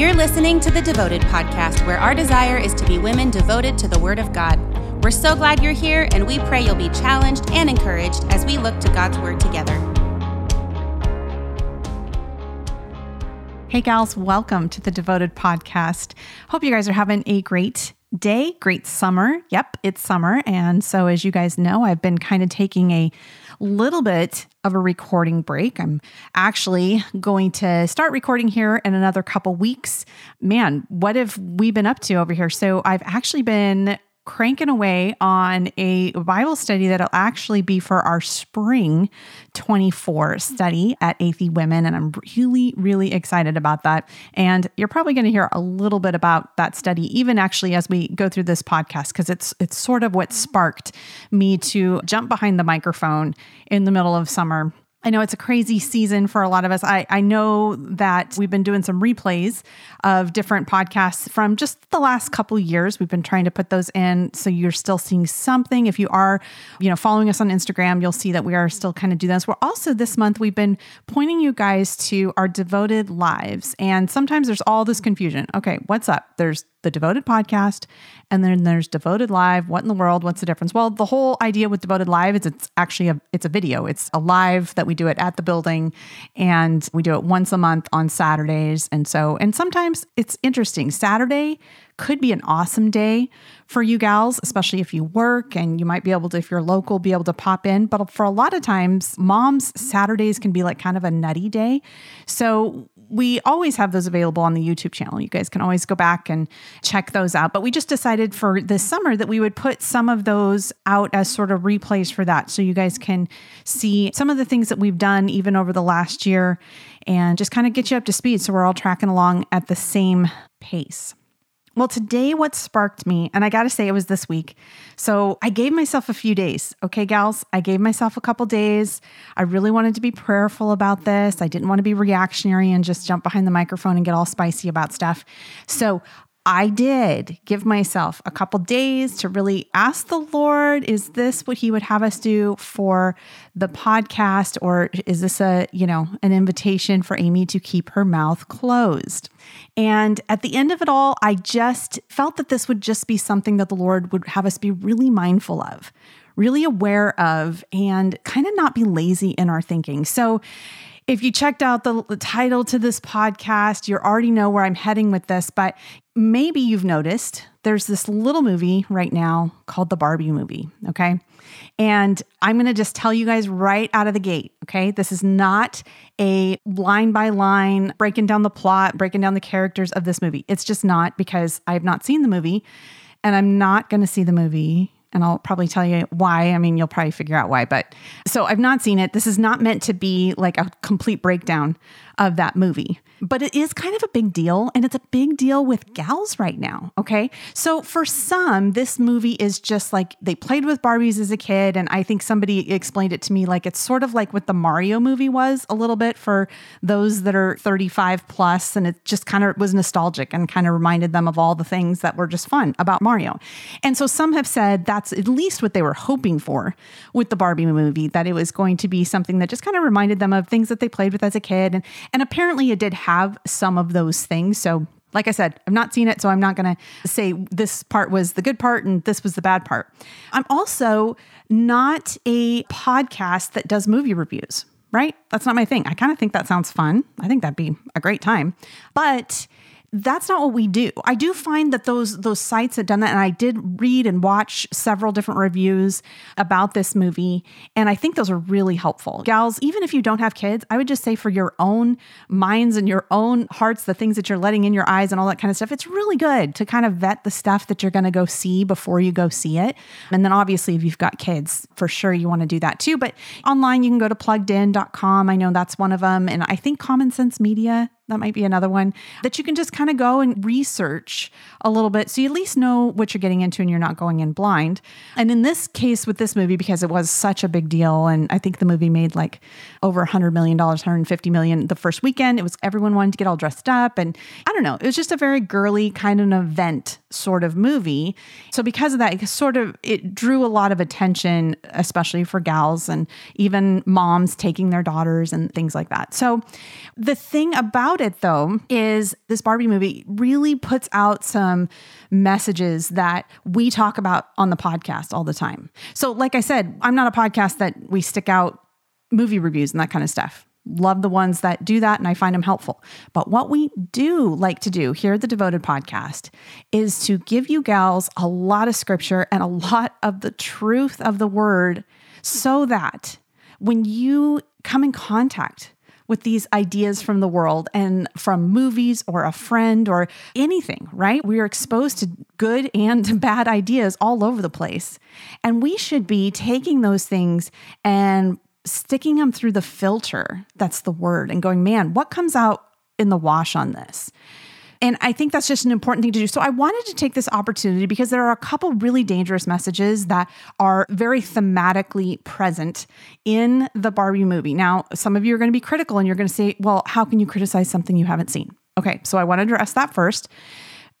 You're listening to the Devoted Podcast, where our desire is to be women devoted to the Word of God. We're so glad you're here, and we pray you'll be challenged and encouraged as we look to God's Word together. Hey, gals, welcome to the Devoted Podcast. Hope you guys are having a great day, great summer. Yep, it's summer. And so, as you guys know, I've been kind of taking a little bit of a recording break. I'm actually going to start recording here in another couple weeks. Man, what have we been up to over here? So, I've actually been cranking away on a Bible study that'll actually be for our spring 24 study at Athey Women. And I'm really, really excited about that. And you're probably going to hear a little bit about that study, even actually as we go through this podcast, because it's it's sort of what sparked me to jump behind the microphone in the middle of summer I know it's a crazy season for a lot of us. I, I know that we've been doing some replays of different podcasts from just the last couple years. We've been trying to put those in so you're still seeing something. If you are, you know, following us on Instagram, you'll see that we are still kind of doing this. We're also this month we've been pointing you guys to our devoted lives. And sometimes there's all this confusion. Okay, what's up? There's the Devoted podcast, and then there's Devoted Live. What in the world? What's the difference? Well, the whole idea with Devoted Live is it's actually a it's a video. It's a live that we do it at the building, and we do it once a month on Saturdays. And so, and sometimes it's interesting. Saturday could be an awesome day for you gals, especially if you work and you might be able to, if you're local, be able to pop in. But for a lot of times, moms, Saturdays can be like kind of a nutty day. So we always have those available on the YouTube channel. You guys can always go back and check those out. But we just decided for this summer that we would put some of those out as sort of replays for that. So you guys can see some of the things that we've done even over the last year and just kind of get you up to speed. So we're all tracking along at the same pace. Well, today, what sparked me, and I got to say it was this week. So I gave myself a few days. Okay, gals, I gave myself a couple days. I really wanted to be prayerful about this. I didn't want to be reactionary and just jump behind the microphone and get all spicy about stuff. So I did give myself a couple days to really ask the Lord, is this what he would have us do for the podcast or is this a, you know, an invitation for Amy to keep her mouth closed? And at the end of it all, I just felt that this would just be something that the Lord would have us be really mindful of, really aware of and kind of not be lazy in our thinking. So, if you checked out the, the, title to this podcast, you already know where I'm heading with this, but maybe you've noticed there's this little movie right now called the Barbie movie. Okay. And I'm going to just tell you guys right out of the gate. Okay. This is not a line by line breaking down the plot, breaking down the characters of this movie. It's just not because I have not seen the movie and I'm not going to see the movie and I'll probably tell you why. I mean, you'll probably figure out why, but so I've not seen it. This is not meant to be like a complete breakdown of that movie but it is kind of a big deal. And it's a big deal with gals right now. Okay. So for some, this movie is just like they played with Barbies as a kid. And I think somebody explained it to me like it's sort of like what the Mario movie was a little bit for those that are 35 plus, And it just kind of was nostalgic and kind of reminded them of all the things that were just fun about Mario. And so some have said that's at least what they were hoping for with the Barbie movie, that it was going to be something that just kind of reminded them of things that they played with as a kid. And, and apparently it did have some of those things. So, like I said, I've not seen it, so I'm not going to say this part was the good part and this was the bad part. I'm also not a podcast that does movie reviews, right? That's not my thing. I kind of think that sounds fun. I think that'd be a great time. But that's not what we do. I do find that those those sites have done that and I did read and watch several different reviews about this movie and I think those are really helpful. Gals, even if you don't have kids, I would just say for your own minds and your own hearts, the things that you're letting in your eyes and all that kind of stuff, it's really good to kind of vet the stuff that you're going to go see before you go see it. And then obviously if you've got kids, for sure you want to do that too, but online you can go to pluggedin.com. I know that's one of them and I think Common Sense Media that might be another one that you can just kind of go and research a little bit so you at least know what you're getting into and you're not going in blind. And in this case with this movie, because it was such a big deal, and I think the movie made like over $100 million, 150 million the first weekend, it was everyone wanted to get all dressed up. And I don't know, it was just a very girly kind of an event sort of movie. So because of that, it sort of it drew a lot of attention, especially for gals and even moms taking their daughters and things like that. So the thing about it though is this Barbie movie really puts out some messages that we talk about on the podcast all the time. So like I said, I'm not a podcast that we stick out movie reviews and that kind of stuff. Love the ones that do that and I find them helpful. But what we do like to do here at the Devoted Podcast is to give you gals a lot of scripture and a lot of the truth of the word so that when you come in contact with these ideas from the world and from movies or a friend or anything, right? We are exposed to good and bad ideas all over the place. And we should be taking those things and sticking them through the filter, that's the word, and going, man, what comes out in the wash on this? And I think that's just an important thing to do. So I wanted to take this opportunity because there are a couple really dangerous messages that are very thematically present in the Barbie movie. Now, some of you are going to be critical and you're going to say, well, how can you criticize something you haven't seen? Okay, so I want to address that first.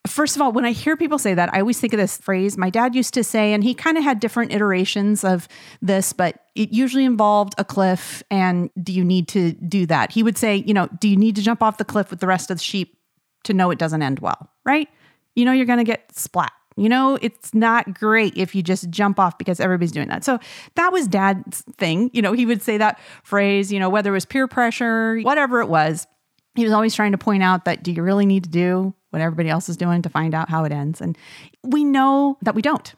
First of all, when I hear people say that, I always think of this phrase my dad used to say, and he kind of had different iterations of this, but it usually involved a cliff. And do you need to do that? He would say, you know, do you need to jump off the cliff with the rest of the sheep to know it doesn't end well, right? You know, you're going to get splat. You know, it's not great if you just jump off because everybody's doing that. So that was dad's thing. You know, he would say that phrase, you know, whether it was peer pressure, whatever it was, he was always trying to point out that do you really need to do what everybody else is doing to find out how it ends? And we know that we don't.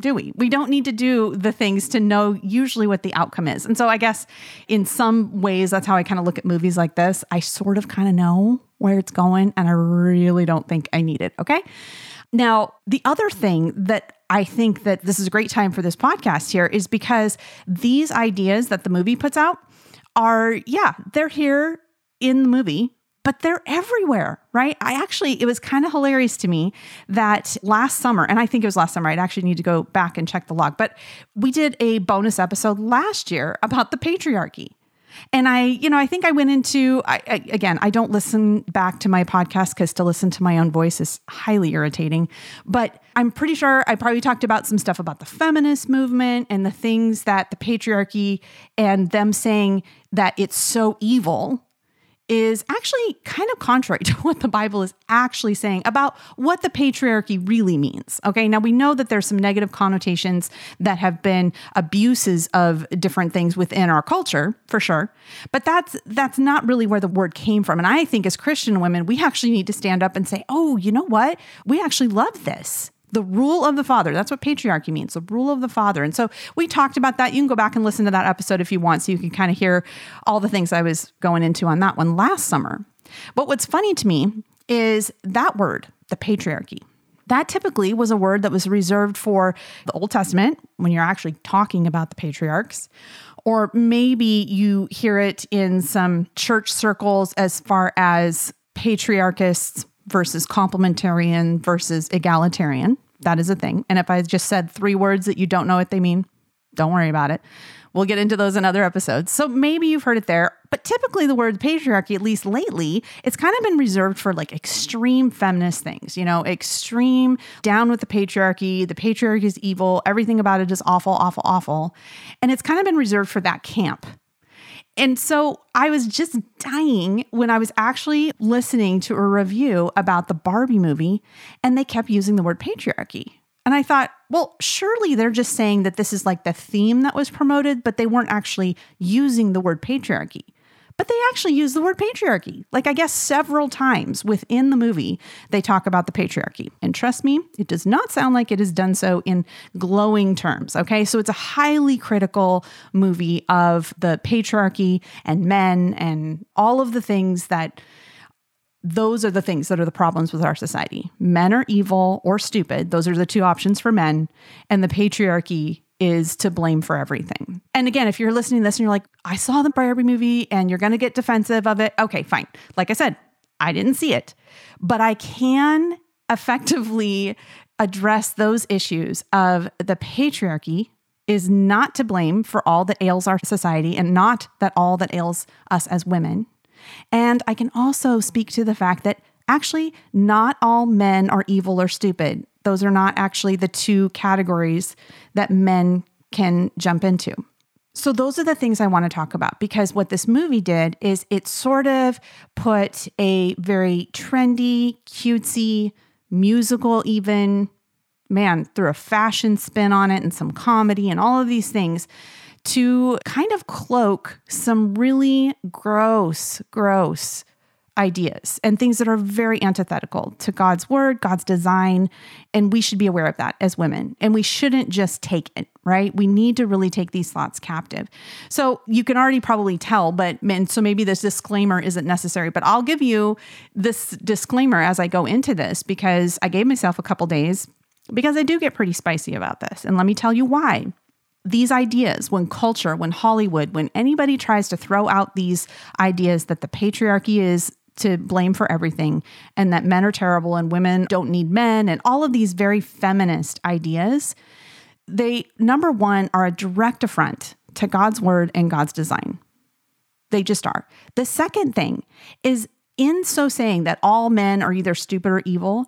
Do we? We don't need to do the things to know usually what the outcome is. And so I guess in some ways that's how I kind of look at movies like this. I sort of kind of know where it's going and I really don't think I need it, okay? Now, the other thing that I think that this is a great time for this podcast here is because these ideas that the movie puts out are yeah, they're here in the movie, but they're everywhere, right? I actually, it was kind of hilarious to me that last summer, and I think it was last summer, I'd actually need to go back and check the log, but we did a bonus episode last year about the patriarchy. And I, you know, I think I went into, I, I, again, I don't listen back to my podcast because to listen to my own voice is highly irritating. But I'm pretty sure I probably talked about some stuff about the feminist movement and the things that the patriarchy and them saying that it's so evil is actually kind of contrary to what the Bible is actually saying about what the patriarchy really means. Okay, now we know that there's some negative connotations that have been abuses of different things within our culture, for sure. But that's that's not really where the word came from. And I think as Christian women, we actually need to stand up and say, "Oh, you know what? We actually love this." The rule of the father. That's what patriarchy means, the rule of the father. And so we talked about that. You can go back and listen to that episode if you want, so you can kind of hear all the things I was going into on that one last summer. But what's funny to me is that word, the patriarchy. That typically was a word that was reserved for the Old Testament when you're actually talking about the patriarchs. Or maybe you hear it in some church circles as far as patriarchists versus complementarian versus egalitarian. That is a thing. And if I just said three words that you don't know what they mean, don't worry about it. We'll get into those in other episodes. So maybe you've heard it there, but typically the word patriarchy, at least lately, it's kind of been reserved for like extreme feminist things, you know, extreme down with the patriarchy. The patriarchy is evil. Everything about it is awful, awful, awful. And it's kind of been reserved for that camp. And so I was just dying when I was actually listening to a review about the Barbie movie and they kept using the word patriarchy. And I thought, well, surely they're just saying that this is like the theme that was promoted, but they weren't actually using the word patriarchy but they actually use the word patriarchy. Like, I guess several times within the movie, they talk about the patriarchy. And trust me, it does not sound like it is done so in glowing terms. Okay. So it's a highly critical movie of the patriarchy and men and all of the things that those are the things that are the problems with our society. Men are evil or stupid. Those are the two options for men. And the patriarchy is to blame for everything. And again, if you're listening to this and you're like, I saw the Barbie movie and you're going to get defensive of it, okay, fine. Like I said, I didn't see it, but I can effectively address those issues of the patriarchy is not to blame for all that ails our society and not that all that ails us as women. And I can also speak to the fact that actually, not all men are evil or stupid. Those are not actually the two categories that men can jump into. So, those are the things I want to talk about because what this movie did is it sort of put a very trendy, cutesy, musical, even man, threw a fashion spin on it and some comedy and all of these things to kind of cloak some really gross, gross ideas and things that are very antithetical to God's word, God's design. And we should be aware of that as women. And we shouldn't just take it, right? We need to really take these thoughts captive. So you can already probably tell, but and so maybe this disclaimer isn't necessary, but I'll give you this disclaimer as I go into this because I gave myself a couple days because I do get pretty spicy about this. And let me tell you why these ideas, when culture, when Hollywood, when anybody tries to throw out these ideas that the patriarchy is to blame for everything and that men are terrible and women don't need men and all of these very feminist ideas, they, number one, are a direct affront to God's word and God's design. They just are. The second thing is in so saying that all men are either stupid or evil,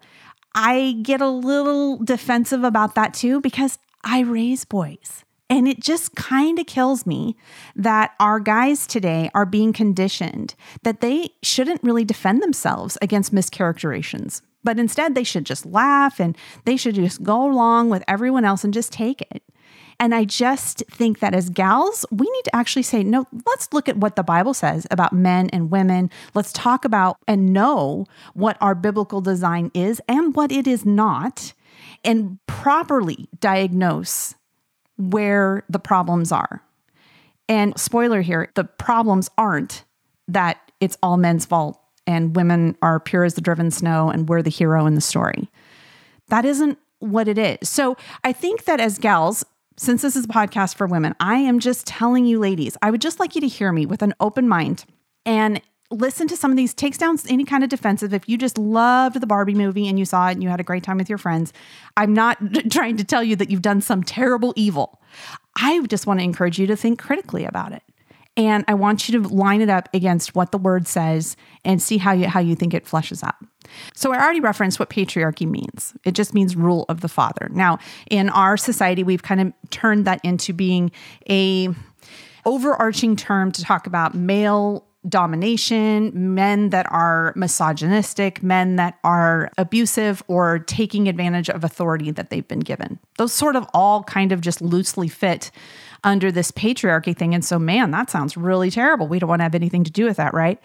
I get a little defensive about that too because I raise boys. And it just kind of kills me that our guys today are being conditioned that they shouldn't really defend themselves against mischaracterizations, but instead they should just laugh and they should just go along with everyone else and just take it. And I just think that as gals, we need to actually say, no, let's look at what the Bible says about men and women. Let's talk about and know what our biblical design is and what it is not, and properly diagnose where the problems are. And spoiler here the problems aren't that it's all men's fault and women are pure as the driven snow and we're the hero in the story. That isn't what it is. So I think that as gals, since this is a podcast for women, I am just telling you, ladies, I would just like you to hear me with an open mind and listen to some of these takes down any kind of defensive. If you just loved the barbie movie and you saw it and you had a great time with your friends i'm not trying to tell you that you've done some terrible evil. I just want to encourage you to think critically about it. And i want you to line it up against what the word says and see how you how you think it fleshes out. So i already referenced what patriarchy means. It just means rule of the father. Now in our society we've kind of turned that into being a overarching term to talk about male domination, men that are misogynistic, men that are abusive or taking advantage of authority that they've been given. Those sort of all kind of just loosely fit under this patriarchy thing. And so, man, that sounds really terrible. We don't want to have anything to do with that, right?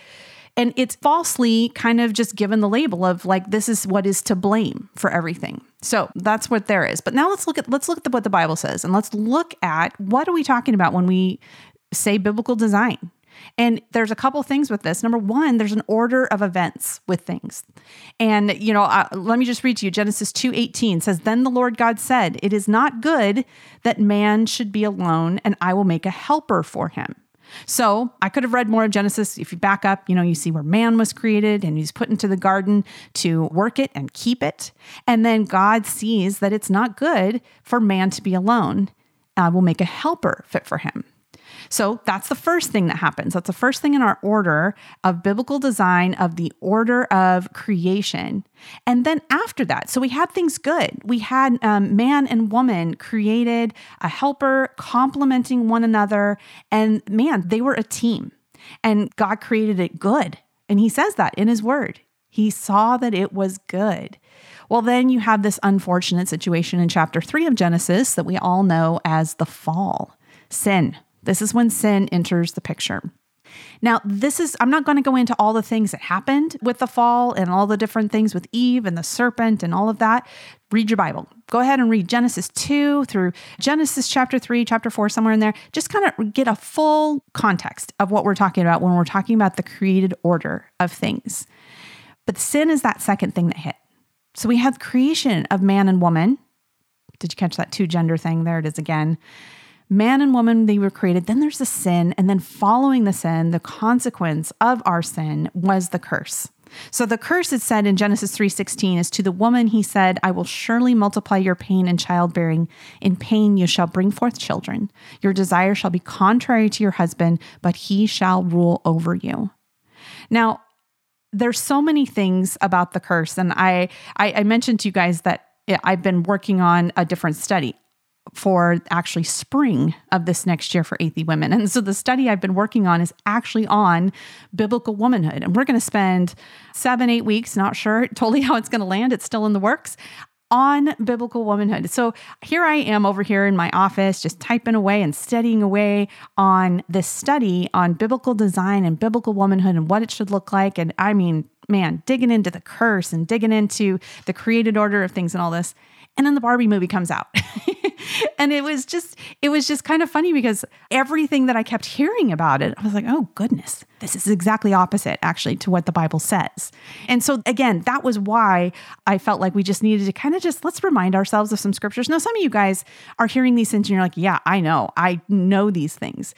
And it's falsely kind of just given the label of like this is what is to blame for everything. So that's what there is. But now let's look at let's look at what the Bible says and let's look at what are we talking about when we say biblical design and there's a couple things with this. Number one, there's an order of events with things. And, you know, uh, let me just read to you Genesis 2:18 says, Then the Lord God said, It is not good that man should be alone, and I will make a helper for him. So I could have read more of Genesis. If you back up, you know, you see where man was created and he's put into the garden to work it and keep it. And then God sees that it's not good for man to be alone. I will make a helper fit for him. So that's the first thing that happens. That's the first thing in our order of biblical design of the order of creation. And then after that, so we had things good. We had um, man and woman created a helper complementing one another. And man, they were a team. And God created it good. And he says that in his word. He saw that it was good. Well, then you have this unfortunate situation in chapter three of Genesis that we all know as the fall, sin. This is when sin enters the picture. Now, this is, I'm not going to go into all the things that happened with the fall and all the different things with Eve and the serpent and all of that. Read your Bible. Go ahead and read Genesis 2 through Genesis chapter 3, chapter 4, somewhere in there. Just kind of get a full context of what we're talking about when we're talking about the created order of things. But sin is that second thing that hit. So we have creation of man and woman. Did you catch that two gender thing? There it is again man and woman they were created. Then there's the sin and then following the sin the consequence of our sin was the curse. So the curse is said in Genesis 3:16 is to the woman he said I will surely multiply your pain in childbearing. In pain you shall bring forth children. Your desire shall be contrary to your husband but he shall rule over you. Now there's so many things about the curse. And I, I, I mentioned to you guys that I've been working on a different study for actually spring of this next year for Athey women. And so the study I've been working on is actually on biblical womanhood. And we're going to spend seven, eight weeks, not sure totally how it's going to land. It's still in the works on biblical womanhood. So here I am over here in my office, just typing away and studying away on this study on biblical design and biblical womanhood and what it should look like. And I mean, man, digging into the curse and digging into the created order of things and all this. And then the Barbie movie comes out. and it was just it was just kind of funny because everything that I kept hearing about it, I was like, "Oh goodness, this is exactly opposite actually to what the Bible says." And so again, that was why I felt like we just needed to kind of just let's remind ourselves of some scriptures. Now, some of you guys are hearing these things and you're like, "Yeah, I know. I know these things."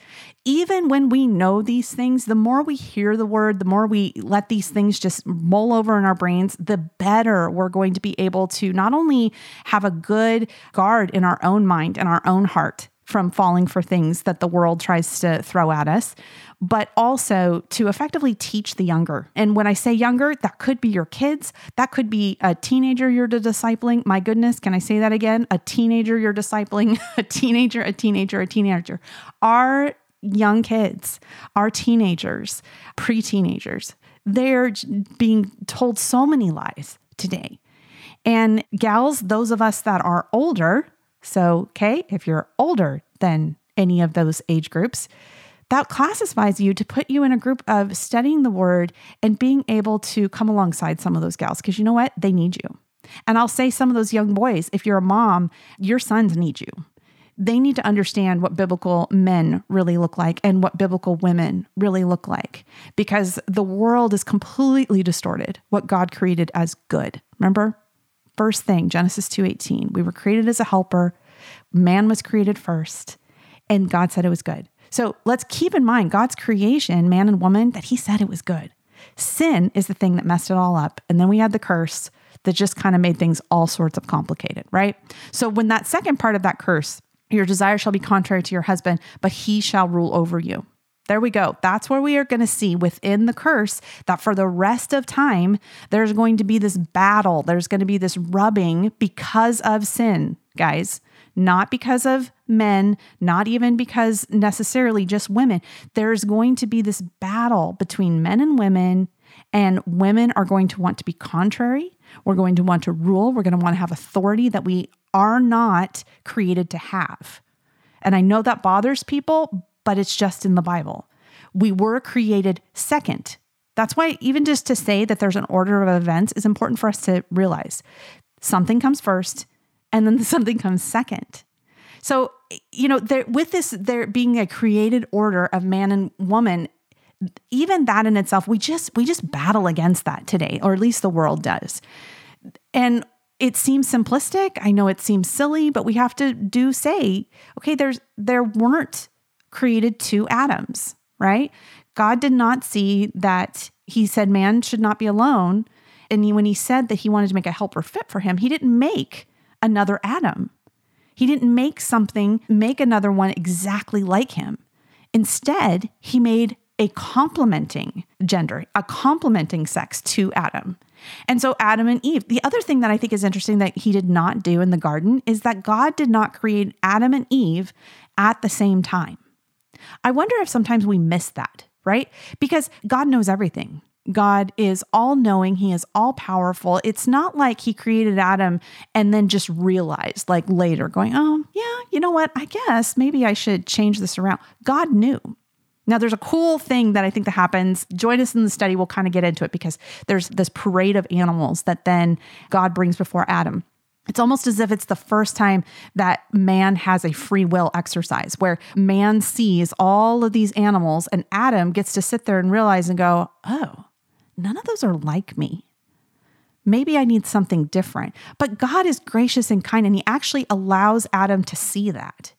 Even when we know these things, the more we hear the word, the more we let these things just mull over in our brains, the better we're going to be able to not only have a good guard in our own mind and our own heart from falling for things that the world tries to throw at us, but also to effectively teach the younger. And when I say younger, that could be your kids, that could be a teenager you're discipling. My goodness, can I say that again? A teenager you're discipling, a teenager, a teenager, a teenager. Our young kids, our teenagers, pre teenagers, they're being told so many lies today. And gals, those of us that are older, so, okay, if you're older than any of those age groups, that classifies you to put you in a group of studying the word and being able to come alongside some of those gals because you know what? They need you. And I'll say some of those young boys, if you're a mom, your sons need you. They need to understand what biblical men really look like and what biblical women really look like because the world is completely distorted what God created as good. Remember? First thing, Genesis 2:18. We were created as a helper. Man was created first, and God said it was good. So let's keep in mind God's creation, man and woman, that he said it was good. Sin is the thing that messed it all up. And then we had the curse that just kind of made things all sorts of complicated, right? So when that second part of that curse, your desire shall be contrary to your husband, but he shall rule over you. There we go. That's where we are going to see within the curse that for the rest of time, there's going to be this battle. There's going to be this rubbing because of sin, guys, not because of men, not even because necessarily just women. There's going to be this battle between men and women, and women are going to want to be contrary. We're going to want to rule. We're going to want to have authority that we are not created to have. And I know that bothers people, but it's just in the Bible. We were created second. That's why, even just to say that there's an order of events is important for us to realize something comes first and then something comes second. So, you know, there, with this, there being a created order of man and woman, even that in itself, we just we just battle against that today, or at least the world does. And it seems simplistic. I know it seems silly, but we have to do say, okay, there's there weren't created two Adams, right? God did not see that he said man should not be alone. And when he said that he wanted to make a helper fit for him, he didn't make another Adam. He didn't make something, make another one exactly like him. Instead, he made a complementing gender, a complementing sex to Adam. And so Adam and Eve. The other thing that I think is interesting that he did not do in the garden is that God did not create Adam and Eve at the same time. I wonder if sometimes we miss that, right? Because God knows everything. God is all knowing, He is all powerful. It's not like He created Adam and then just realized, like later, going, oh, yeah, you know what? I guess maybe I should change this around. God knew. Now, there's a cool thing that I think that happens. Join us in the study. We'll kind of get into it because there's this parade of animals that then God brings before Adam. It's almost as if it's the first time that man has a free will exercise where man sees all of these animals and Adam gets to sit there and realize and go, oh, none of those are like me. Maybe I need something different. But God is gracious and kind, and He actually allows Adam to see that.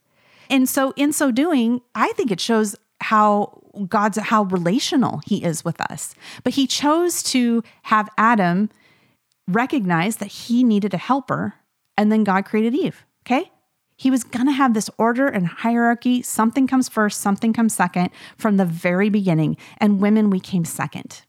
And so, in so doing, I think it shows how God's how relational He is with us. But He chose to have Adam recognize that he needed a helper and then God created Eve. Okay. He was going to have this order and hierarchy. Something comes first, something comes second from the very beginning. And women, we came second.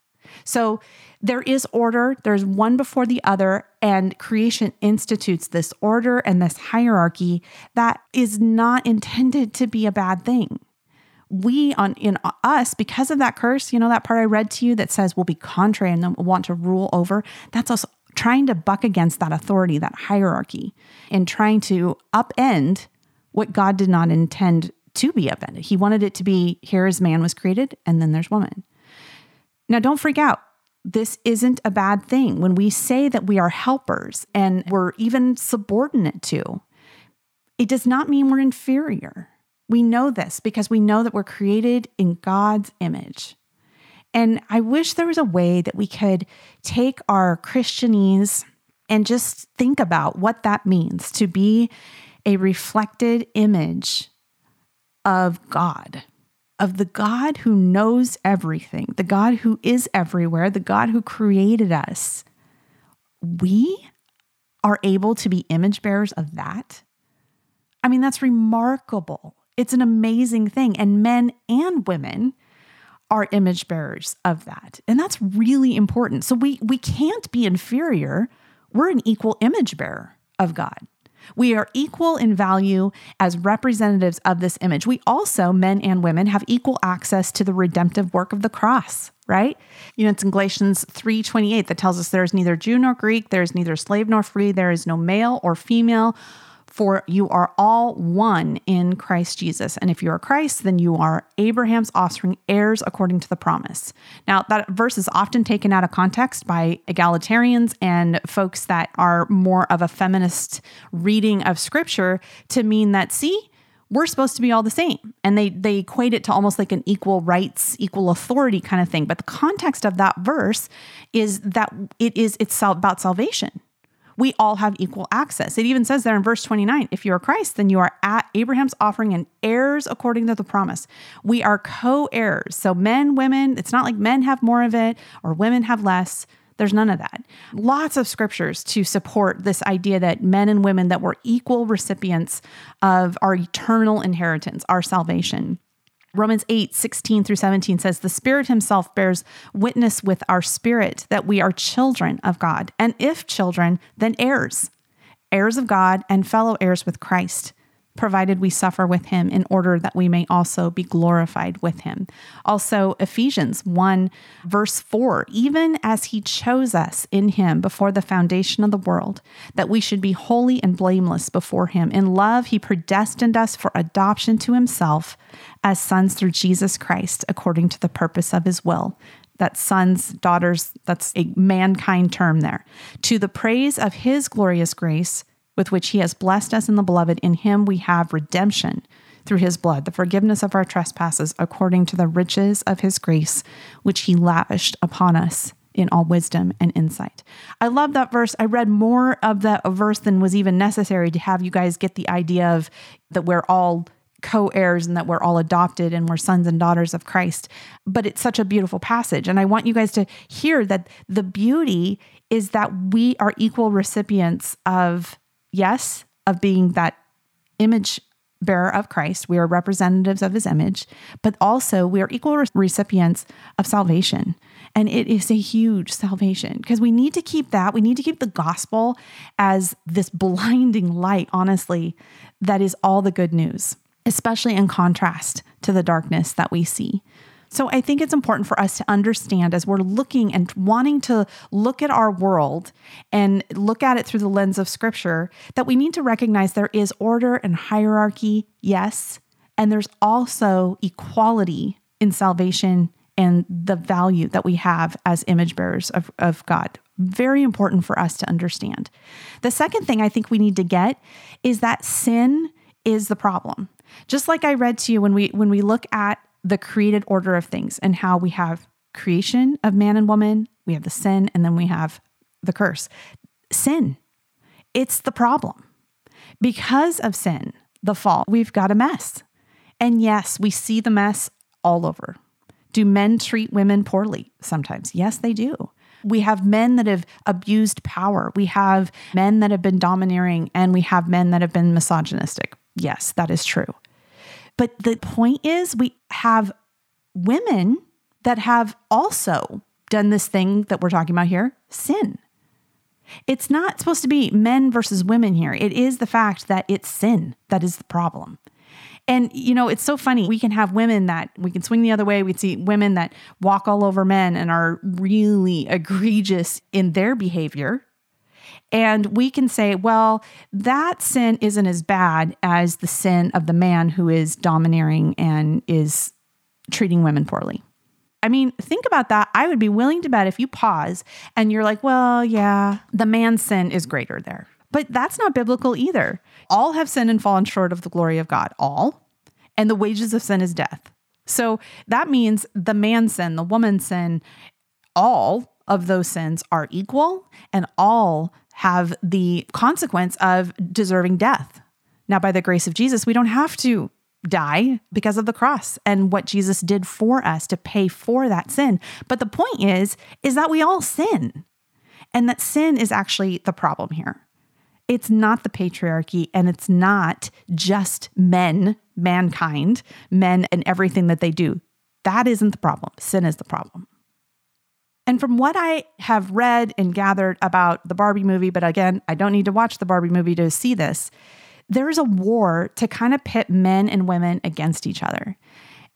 So there is order, there's one before the other, and creation institutes this order and this hierarchy that is not intended to be a bad thing. We on in us because of that curse, you know that part I read to you that says we'll be contrary and want to rule over. That's us trying to buck against that authority, that hierarchy, and trying to upend what God did not intend to be upended. He wanted it to be here as man was created, and then there's woman. Now, don't freak out this isn't a bad thing. When we say that we are helpers and we're even subordinate to, it does not mean we're inferior. We know this because we know that we're created in God's image. And I wish there was a way that we could take our Christianese and just think about what that means to be a reflected image of God of the God who knows everything, the God who is everywhere, the God who created us, we are able to be image bearers of that. I mean, that's remarkable. It's an amazing thing. And men and women are image bearers of that. And that's really important. So we we can't be inferior. We're an equal image bearer of God. We are equal in value as representatives of this image. We also, men and women, have equal access to the redemptive work of the cross, right? You know, it's in Galatians 3:28 that tells us there is neither Jew nor Greek, there is neither slave nor free, there is no male or female for you are all one in Christ Jesus. And if you are Christ, then you are Abraham's offspring, heirs according to the promise. Now, that verse is often taken out of context by egalitarians and folks that are more of a feminist reading of scripture to mean that, see, we're supposed to be all the same. And they they equate it to almost like an equal rights, equal authority kind of thing. But the context of that verse is that it is it's about salvation we all have equal access. It even says there in verse 29 if you are Christ, then you are at Abraham's offering and heirs according to the promise. We are co heirs. So, men, women, it's not like men have more of it or women have less. There's none of that. Lots of scriptures to support this idea that men and women that were equal recipients of our eternal inheritance, our salvation. Romans 8, 16 through 17 says, The Spirit Himself bears witness with our spirit that we are children of God. And if children, then heirs, heirs of God and fellow heirs with Christ provided we suffer with him in order that we may also be glorified with him. Also, Ephesians 1, verse 4 even as he chose us in him before the foundation of the world, that we should be holy and blameless before him. In love, he predestined us for adoption to himself as sons through Jesus Christ, according to the purpose of his will that sons, daughters, that's a mankind term there, to the praise of his glorious grace with which he has blessed us in the beloved. In him we have redemption through his blood, the forgiveness of our trespasses, according to the riches of his grace, which he lavished upon us in all wisdom and insight. I love that verse. I read more of that verse than was even necessary to have you guys get the idea of that we're all co heirs and that we're all adopted and we're sons and daughters of Christ. But it's such a beautiful passage. And I want you guys to hear that the beauty is that we are equal recipients of yes, of being that image bearer of Christ. We are representatives of his image, but also we are equal recipients of salvation. And it is a huge salvation because we need to keep that. We need to keep the gospel as this blinding light, honestly, that is all the good news, especially in contrast to the darkness that we see. So I think it's important for us to understand as we're looking and wanting to look at our world and look at it through the lens of scripture that we need to recognize there is order and hierarchy, yes, and there's also equality in salvation and the value that we have as image bearers of, of God. Very important for us to understand. The second thing I think we need to get is that sin is the problem. Just like I read to you when we when we look at the created order of things and how we have creation of man and woman, we have the sin, and then we have the curse. Sin, it's the problem. Because of sin, the fall, we've got a mess. And yes, we see the mess all over. Do men treat women poorly? Sometimes. Yes, they do. We have men that have abused power. We have men that have been domineering, and we have men that have been misogynistic. Yes, that is true. But the point is, we have women that have also done this thing that we're talking about here sin. It's not supposed to be men versus women here. It is the fact that it's sin that is the problem. And, you know, it's so funny. We can have women that we can swing the other way. We see women that walk all over men and are really egregious in their behavior. And we can say, well, that sin isn't as bad as the sin of the man who is domineering and is treating women poorly. I mean, think about that. I would be willing to bet if you pause and you're like, well, yeah, the man's sin is greater there. But that's not biblical either. All have sinned and fallen short of the glory of God. All. And the wages of sin is death. So that means the man's sin, the woman's sin, all of those sins are equal and all have the consequence of deserving death. Now, by the grace of Jesus, we don't have to die because of the cross and what Jesus did for us to pay for that sin. But the point is is that we all sin. And that sin is actually the problem here. It's not the patriarchy and it's not just men, mankind, men and everything that they do. That isn't the problem. Sin is the problem. And from what I have read and gathered about the Barbie movie, but again, I don't need to watch the Barbie movie to see this, there's a war to kind of pit men and women against each other.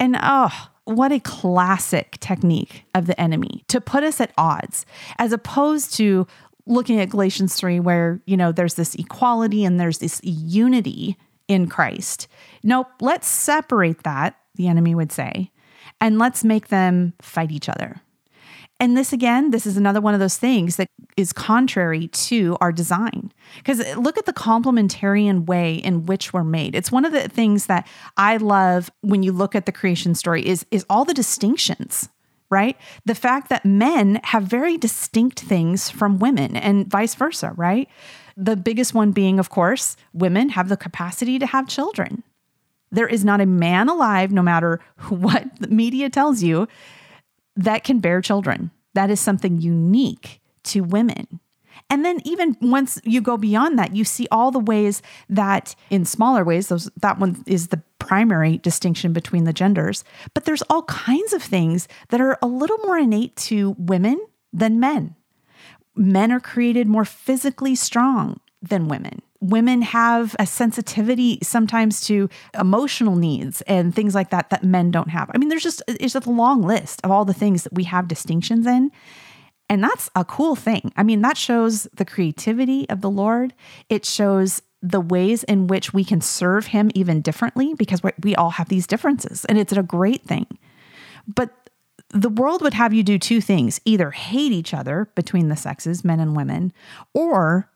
And oh, what a classic technique of the enemy to put us at odds, as opposed to looking at Galatians 3, where, you know, there's this equality and there's this unity in Christ. Nope, let's separate that, the enemy would say, and let's make them fight each other. And this again, this is another one of those things that is contrary to our design. Because look at the complementarian way in which we're made. It's one of the things that I love when you look at the creation story is, is all the distinctions, right? The fact that men have very distinct things from women and vice versa, right? The biggest one being, of course, women have the capacity to have children. There is not a man alive, no matter what the media tells you, that can bear children. That is something unique to women. And then even once you go beyond that, you see all the ways that in smaller ways, those that one is the primary distinction between the genders. But there's all kinds of things that are a little more innate to women than men. Men are created more physically strong than women women have a sensitivity sometimes to emotional needs and things like that that men don't have. I mean, there's just it's just a long list of all the things that we have distinctions in. And that's a cool thing. I mean, that shows the creativity of the Lord. It shows the ways in which we can serve him even differently because we all have these differences and it's a great thing. But the world would have you do two things either hate each other between the sexes, men and women, or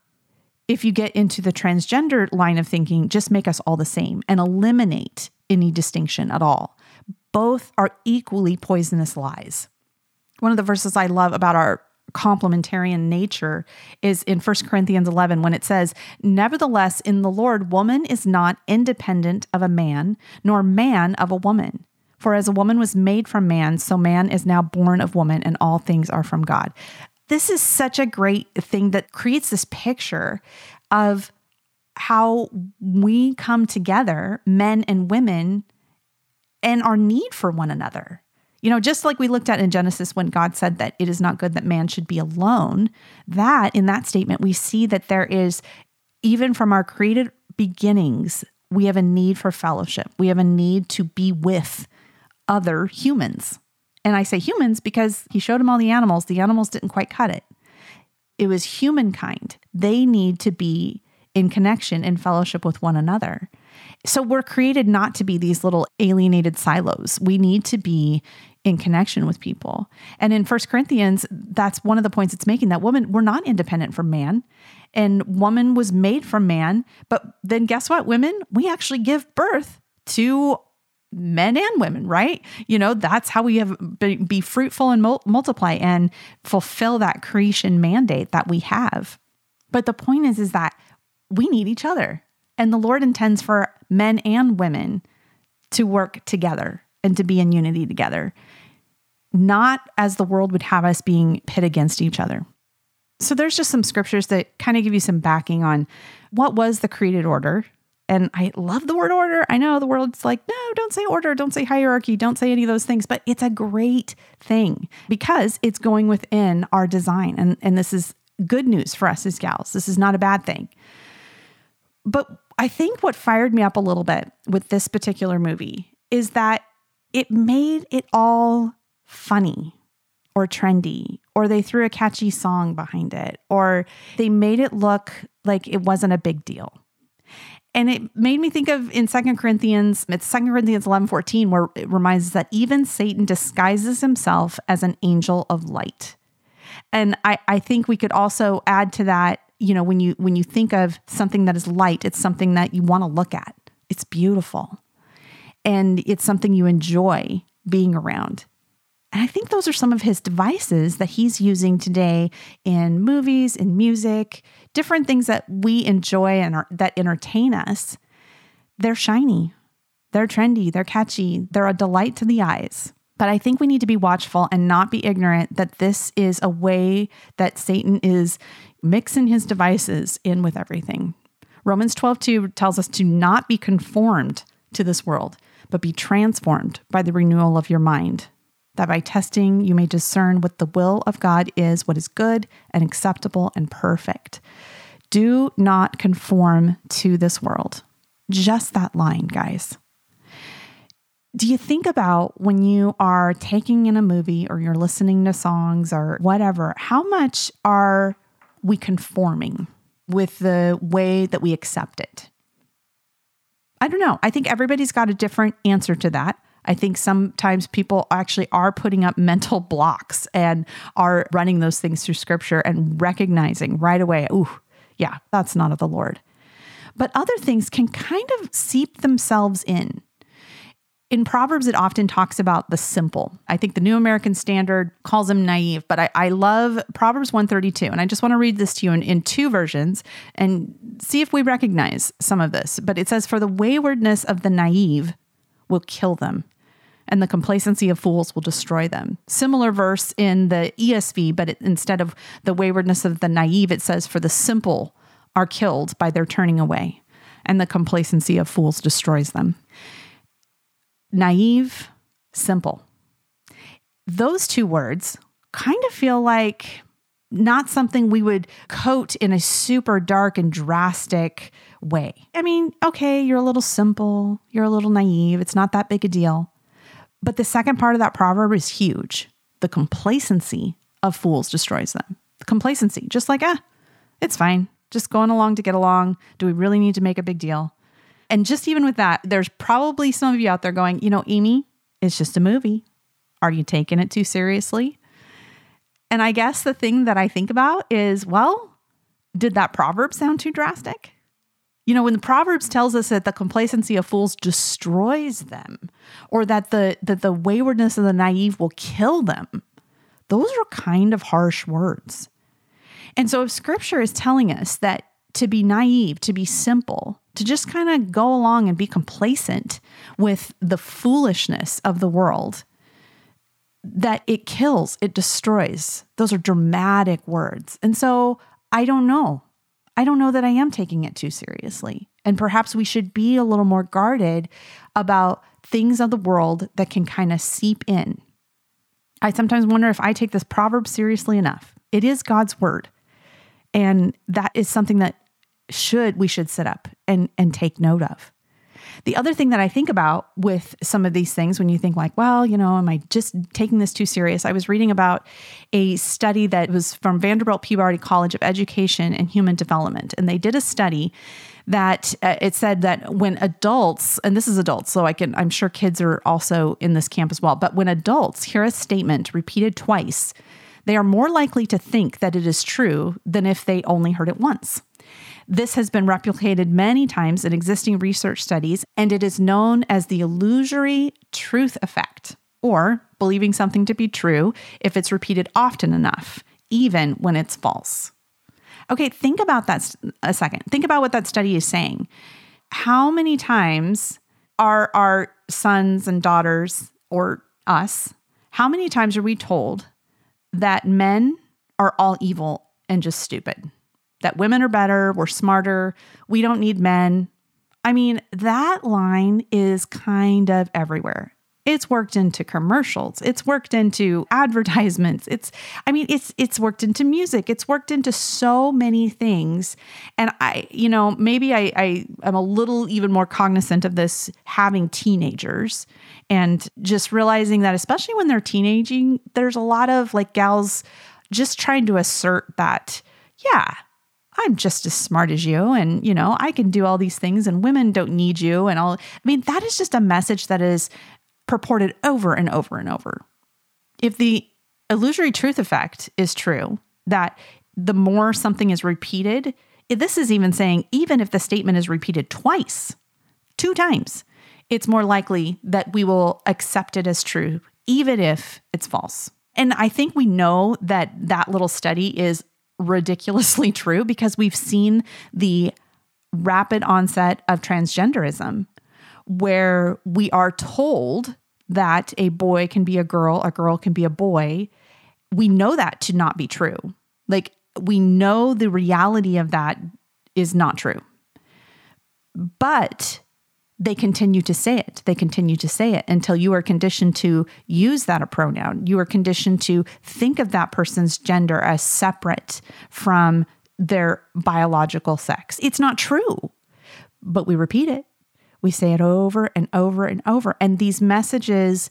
if you get into the transgender line of thinking, just make us all the same and eliminate any distinction at all. Both are equally poisonous lies. One of the verses I love about our complementarian nature is in 1 Corinthians 11 when it says, Nevertheless, in the Lord, woman is not independent of a man, nor man of a woman. For as a woman was made from man, so man is now born of woman, and all things are from God this is such a great thing that creates this picture of how we come together, men and women, and our need for one another. You know, just like we looked at in Genesis when God said that it is not good that man should be alone, that in that statement, we see that there is, even from our created beginnings, we have a need for fellowship. We have a need to be with other humans. And I say humans because he showed him all the animals. The animals didn't quite cut it. It was humankind. They need to be in connection and fellowship with one another. So we're created not to be these little alienated silos. We need to be in connection with people. And in First Corinthians, that's one of the points it's making that woman, we're not independent from man. And woman was made from man. But then guess what, women? We actually give birth to men and women, right? You know, that's how we have be, be fruitful and mul- multiply and fulfill that creation mandate that we have. But the point is is that we need each other. And the Lord intends for men and women to work together and to be in unity together, not as the world would have us being pit against each other. So there's just some scriptures that kind of give you some backing on what was the created order And I love the word order. I know the world's like, no, don't say order, don't say hierarchy, don't say any of those things, but it's a great thing because it's going within our design. And, and this is good news for us as gals. This is not a bad thing. But I think what fired me up a little bit with this particular movie is that it made it all funny or trendy, or they threw a catchy song behind it, or they made it look like it wasn't a big deal. And it made me think of in Second Corinthians, it's Second Corinthians 11 14, where it reminds us that even Satan disguises himself as an angel of light. And I, I think we could also add to that, you know, when you when you think of something that is light, it's something that you want to look at. It's beautiful. And it's something you enjoy being around. And I think those are some of his devices that he's using today in movies, in music, different things that we enjoy and are, that entertain us. They're shiny, they're trendy, they're catchy, they're a delight to the eyes. But I think we need to be watchful and not be ignorant that this is a way that Satan is mixing his devices in with everything. Romans 12:2 tells us to not be conformed to this world, but be transformed by the renewal of your mind that by testing you may discern what the will of God is, what is good and acceptable and perfect. Do not conform to this world. Just that line, guys. Do you think about when you are taking in a movie or you're listening to songs or whatever, how much are we conforming with the way that we accept it? I don't know. I think everybody's got a different answer to that. I think sometimes people actually are putting up mental blocks and are running those things through scripture and recognizing right away, ooh, yeah, that's not of the Lord. But other things can kind of seep themselves in. In Proverbs, it often talks about the simple. I think the New American Standard calls them naive, but I, I love Proverbs 132. And I just want to read this to you in, in two versions and see if we recognize some of this. But it says, For the waywardness of the naive will kill them, and the complacency of fools will destroy them. Similar verse in the ESV, but it, instead of the waywardness of the naive, it says, For the simple are killed by their turning away, and the complacency of fools destroys them. Naive, simple. Those two words kind of feel like not something we would coat in a super dark and drastic way. I mean, okay, you're a little simple, you're a little naive, it's not that big a deal. But the second part of that proverb is huge. The complacency of fools destroys them. The complacency, just like, ah, it's fine, just going along to get along. Do we really need to make a big deal? And just even with that, there's probably some of you out there going, you know, Amy, it's just a movie. Are you taking it too seriously? And I guess the thing that I think about is, well, did that proverb sound too drastic? You know, when the Proverbs tells us that the complacency of fools destroys them, or that the that the waywardness of the naive will kill them, those are kind of harsh words. And so if scripture is telling us that to be naive, to be simple, to just kind of go along and be complacent with the foolishness of the world, that it kills, it destroys. Those are dramatic words. And so I don't know. I don't know that I am taking it too seriously. And perhaps we should be a little more guarded about things of the world that can kind of seep in. I sometimes wonder if I take this proverb seriously enough. It is God's word. And that is something that should we should sit up and and take note of. The other thing that I think about with some of these things, when you think, like, well, you know, am I just taking this too serious? I was reading about a study that was from Vanderbilt Peabody College of Education and Human Development. And they did a study that uh, it said that when adults, and this is adults, so I can, I'm sure kids are also in this camp as well, but when adults hear a statement repeated twice, they are more likely to think that it is true than if they only heard it once. This has been replicated many times in existing research studies, and it is known as the illusory truth effect, or believing something to be true if it's repeated often enough, even when it's false. Okay, think about that a second. Think about what that study is saying. How many times are our sons and daughters, or us, how many times are we told that men are all evil and just stupid? That women are better, we're smarter, we don't need men. I mean, that line is kind of everywhere. It's worked into commercials. It's worked into advertisements. It's I mean, it's it's worked into music. It's worked into so many things. And I, you know, maybe I I am a little even more cognizant of this having teenagers and just realizing that especially when they're teenaging, there's a lot of like gals just trying to assert that yeah, I'm just as smart as you and you know, I can do all these things and women don't need you and all I mean, that is just a message that is purported over and over and over. If the illusory truth effect is true, that the more something is repeated, this is even saying, even if the statement is repeated twice, two times, it's more likely that we will accept it as true, even if it's false. And I think we know that that little study is ridiculously true because we've seen the rapid onset of transgenderism, where we are told that a boy can be a girl, a girl can be a boy, we know that to not be true. Like we know the reality of that is not true. But they continue to say it. They continue to say it until you are conditioned to use that a pronoun. You are conditioned to think of that person's gender as separate from their biological sex. It's not true, but we repeat it. We say it over and over and over. And these messages,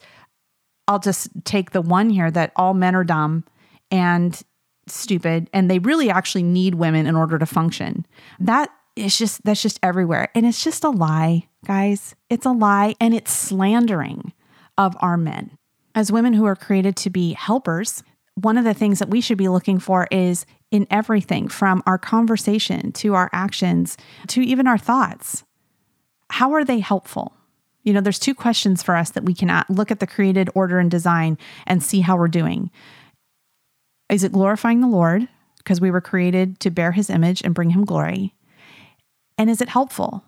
I'll just take the one here that all men are dumb and stupid and they really actually need women in order to function. That is just that's just everywhere. And it's just a lie, guys. It's a lie and it's slandering of our men. As women who are created to be helpers, one of the things that we should be looking for is in everything from our conversation to our actions to even our thoughts how are they helpful? You know, there's two questions for us that we can look at the created order and design and see how we're doing. Is it glorifying the Lord because we were created to bear his image and bring him glory? And is it helpful?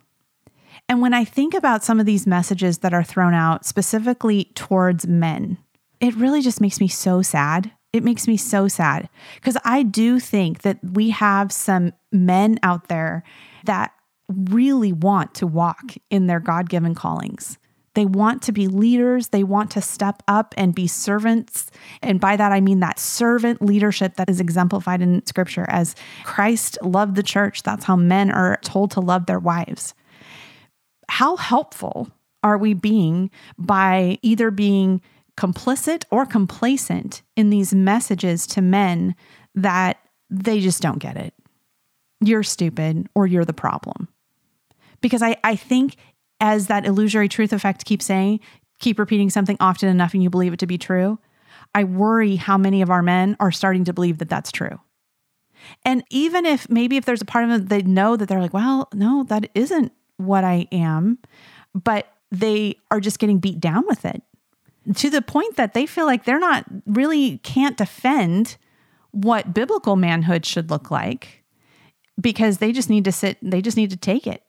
And when I think about some of these messages that are thrown out specifically towards men, it really just makes me so sad. It makes me so sad because I do think that we have some men out there that really want to walk in their God given callings. They want to be leaders. They want to step up and be servants. And by that, I mean that servant leadership that is exemplified in scripture as Christ loved the church. That's how men are told to love their wives. How helpful are we being by either being complicit or complacent in these messages to men that they just don't get it? You're stupid or you're the problem because I, I think as that illusory truth effect keeps saying, keep repeating something often enough and you believe it to be true, I worry how many of our men are starting to believe that that's true. And even if maybe if there's a part of them they know that they're like, well, no, that isn't what I am, but they are just getting beat down with it to the point that they feel like they're not really can't defend what biblical manhood should look like because they just need to sit, they just need to take it.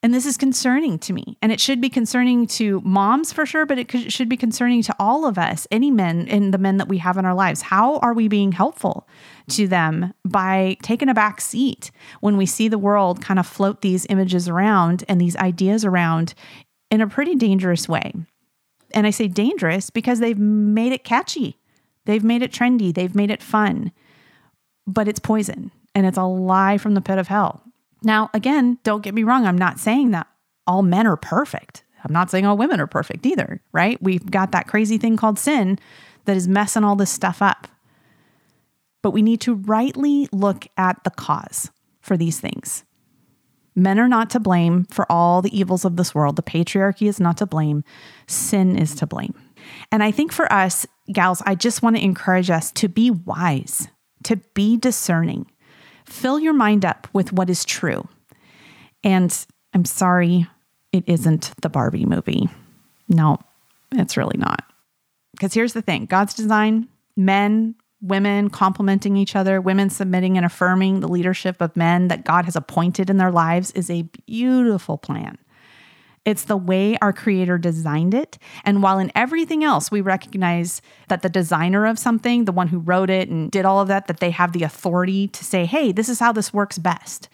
And this is concerning to me. And it should be concerning to moms for sure, but it should be concerning to all of us, any men and the men that we have in our lives. How are we being helpful to them by taking a back seat when we see the world kind of float these images around and these ideas around in a pretty dangerous way? And I say dangerous because they've made it catchy, they've made it trendy, they've made it fun, but it's poison and it's a lie from the pit of hell. Now, again, don't get me wrong. I'm not saying that all men are perfect. I'm not saying all women are perfect either, right? We've got that crazy thing called sin that is messing all this stuff up. But we need to rightly look at the cause for these things. Men are not to blame for all the evils of this world. The patriarchy is not to blame. Sin is to blame. And I think for us, gals, I just want to encourage us to be wise, to be discerning, Fill your mind up with what is true. And I'm sorry, it isn't the Barbie movie. No, it's really not. Because here's the thing God's design, men, women complementing each other, women submitting and affirming the leadership of men that God has appointed in their lives is a beautiful plan. It's the way our creator designed it. And while in everything else we recognize that the designer of something, the one who wrote it and did all of that, that they have the authority to say, hey, this is how this works best.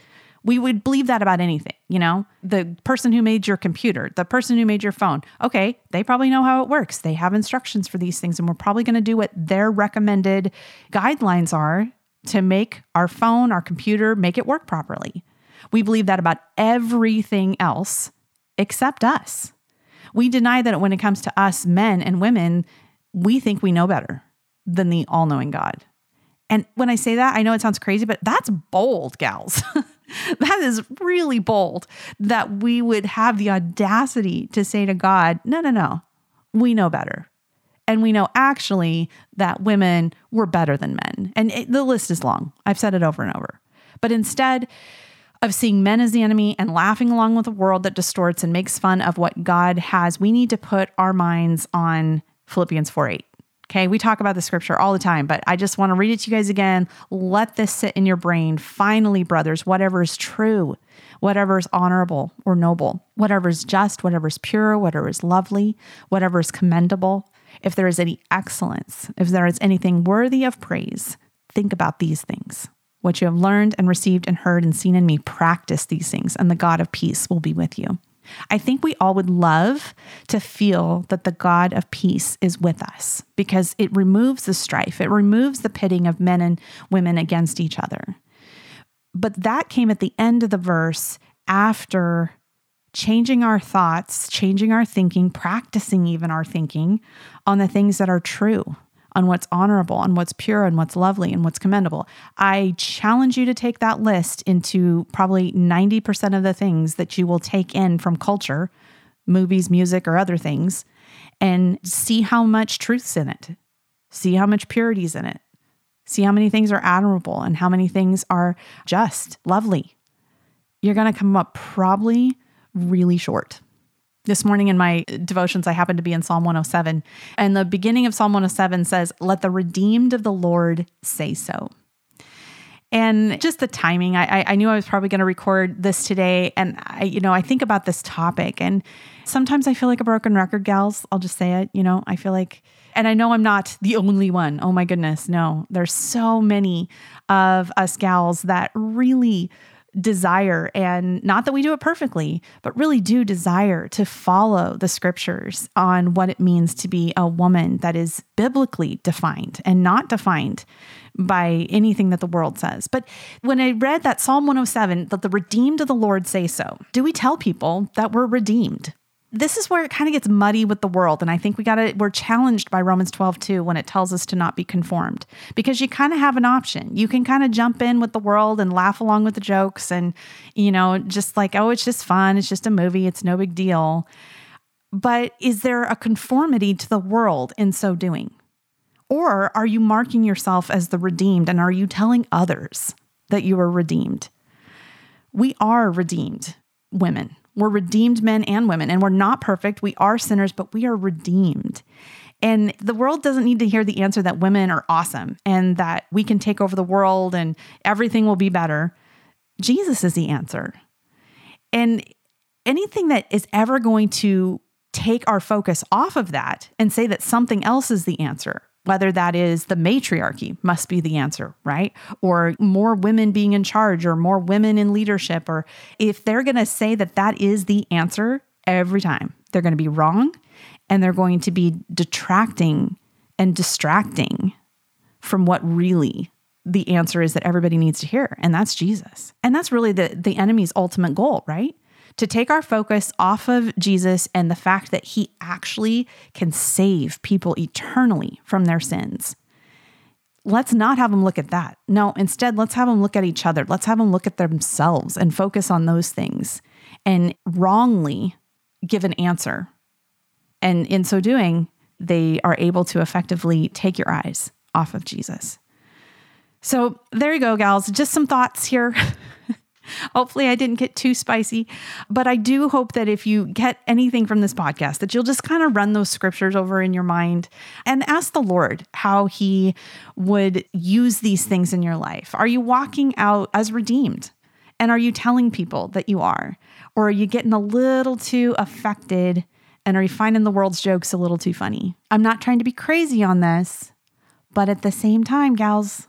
We would believe that about anything, you know? The person who made your computer, the person who made your phone, okay, they probably know how it works. They have instructions for these things, and we're probably to do what their recommended guidelines are to make our phone, our computer, make it work properly. We believe that about everything else except us. We deny that when it comes to us men and women, we think we know better than the all knowing God. And when I say that, I know it sounds crazy, but that's bold, gals. that is really bold that we would have the audacity to say to God, no, no, no, we know better. And we know actually that women were better than men. And it, the list is long. I've said it over and over. But instead of seeing men as the enemy and laughing along with a world that distorts and makes fun of what God has, we need to put our minds on Philippians 4 8. Okay, we talk about the scripture all the time, but I just want to read it to you guys again. Let this sit in your brain. Finally, brothers, whatever is true, whatever is honorable or noble, whatever is just, whatever is pure, whatever is lovely, whatever is commendable, if there is any excellence, if there is anything worthy of praise, think about these things. What you have learned and received and heard and seen in me, practice these things, and the God of peace will be with you. I think we all would love to feel that the God of peace is with us because it removes the strife, it removes the pitting of men and women against each other. But that came at the end of the verse after changing our thoughts, changing our thinking, practicing even our thinking on the things that are true on what's honorable, on what's pure, and what's lovely, and what's commendable. I challenge you to take that list into probably 90% of the things that you will take in from culture, movies, music, or other things, and see how much truth's in it. See how much purity's in it. See how many things are admirable and how many things are just, lovely. You're going to come up probably really short. This morning in my devotions, I happened to be in Psalm 107. And the beginning of Psalm 107 says, Let the redeemed of the Lord say so. And just the timing, I, I knew I was probably going to record this today. And I, you know, I think about this topic and sometimes I feel like a broken record, gals. I'll just say it. You know, I feel like, and I know I'm not the only one. Oh my goodness. No, there's so many of us gals that really desire, and not that we do it perfectly, but really do desire to follow the scriptures on what it means to be a woman that is biblically defined and not defined by anything that the world says. But when I read that Psalm 107, that the redeemed of the Lord say so, do we tell people that we're redeemed? This is where it kind of gets muddy with the world. And I think we got to, we're challenged by Romans 12 too when it tells us to not be conformed because you kind of have an option. You can kind of jump in with the world and laugh along with the jokes and, you know, just like, oh, it's just fun. It's just a movie. It's no big deal. But is there a conformity to the world in so doing? Or are you marking yourself as the redeemed and are you telling others that you are redeemed? We are redeemed women we're redeemed men and women, and we're not perfect. We are sinners, but we are redeemed. And the world doesn't need to hear the answer that women are awesome and that we can take over the world and everything will be better. Jesus is the answer. And anything that is ever going to take our focus off of that and say that something else is the answer whether that is the matriarchy must be the answer, right? Or more women being in charge or more women in leadership. Or if they're going to say that that is the answer every time, they're going to be wrong and they're going to be detracting and distracting from what really the answer is that everybody needs to hear. And that's Jesus. And that's really the, the enemy's ultimate goal, right? To take our focus off of Jesus and the fact that he actually can save people eternally from their sins. Let's not have them look at that. No, instead, let's have them look at each other. Let's have them look at themselves and focus on those things and wrongly give an answer. And in so doing, they are able to effectively take your eyes off of Jesus. So there you go, gals. Just some thoughts here Hopefully, I didn't get too spicy, but I do hope that if you get anything from this podcast, that you'll just kind of run those scriptures over in your mind and ask the Lord how He would use these things in your life. Are you walking out as redeemed? And are you telling people that you are? Or are you getting a little too affected? And are you finding the world's jokes a little too funny? I'm not trying to be crazy on this, but at the same time, gals,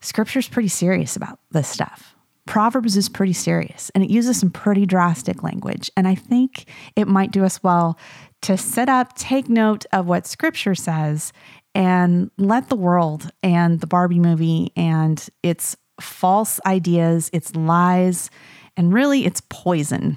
scripture's pretty serious about this stuff Proverbs is pretty serious and it uses some pretty drastic language. And I think it might do us well to sit up, take note of what scripture says, and let the world and the Barbie movie and its false ideas, its lies, and really its poison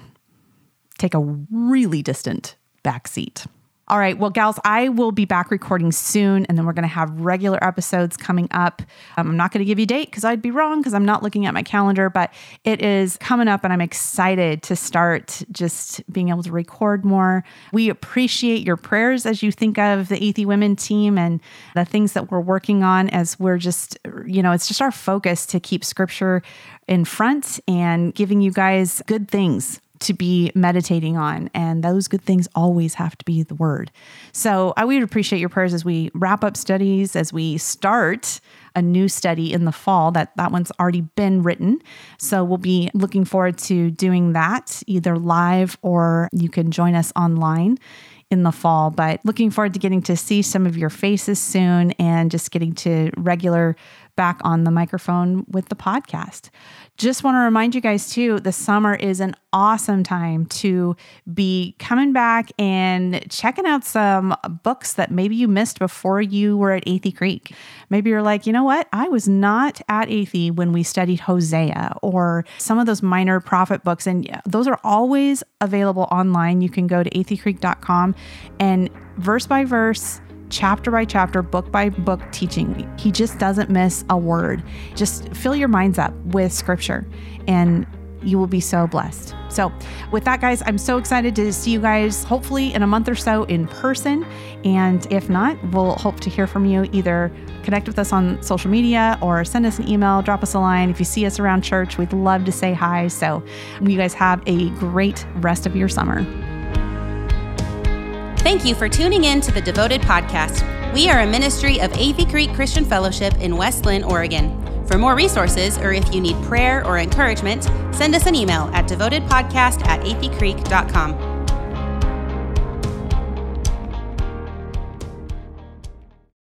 take a really distant backseat. All right. Well, gals, I will be back recording soon, and then we're going to have regular episodes coming up. Um, I'm not going to give you a date because I'd be wrong because I'm not looking at my calendar, but it is coming up, and I'm excited to start just being able to record more. We appreciate your prayers as you think of the Athey Women team and the things that we're working on as we're just, you know, it's just our focus to keep scripture in front and giving you guys good things to be meditating on. And those good things always have to be the word. So I would appreciate your prayers as we wrap up studies, as we start a new study in the fall that that one's already been written so we'll be looking forward to doing that either live or you can join us online in the fall but looking forward to getting to see some of your faces soon and just getting to regular back on the microphone with the podcast. Just want to remind you guys too, the summer is an awesome time to be coming back and checking out some books that maybe you missed before you were at Athey Creek. Maybe you're like, you know what? I was not at Athey when we studied Hosea or some of those minor prophet books. And those are always available online. You can go to atheycreek.com and verse by verse, chapter by chapter, book by book teaching. He just doesn't miss a word. Just fill your minds up with scripture and you will be so blessed. So, with that, guys, I'm so excited to see you guys hopefully in a month or so in person. And if not, we'll hope to hear from you either connect with us on social media or send us an email, drop us a line. If you see us around church, we'd love to say hi. So, you guys have a great rest of your summer. Thank you for tuning in to the Devoted Podcast. We are a ministry of Athey Creek Christian Fellowship in West Linn, Oregon. For more resources, or if you need prayer or encouragement, send us an email at devotedpodcast at atheycreek.com.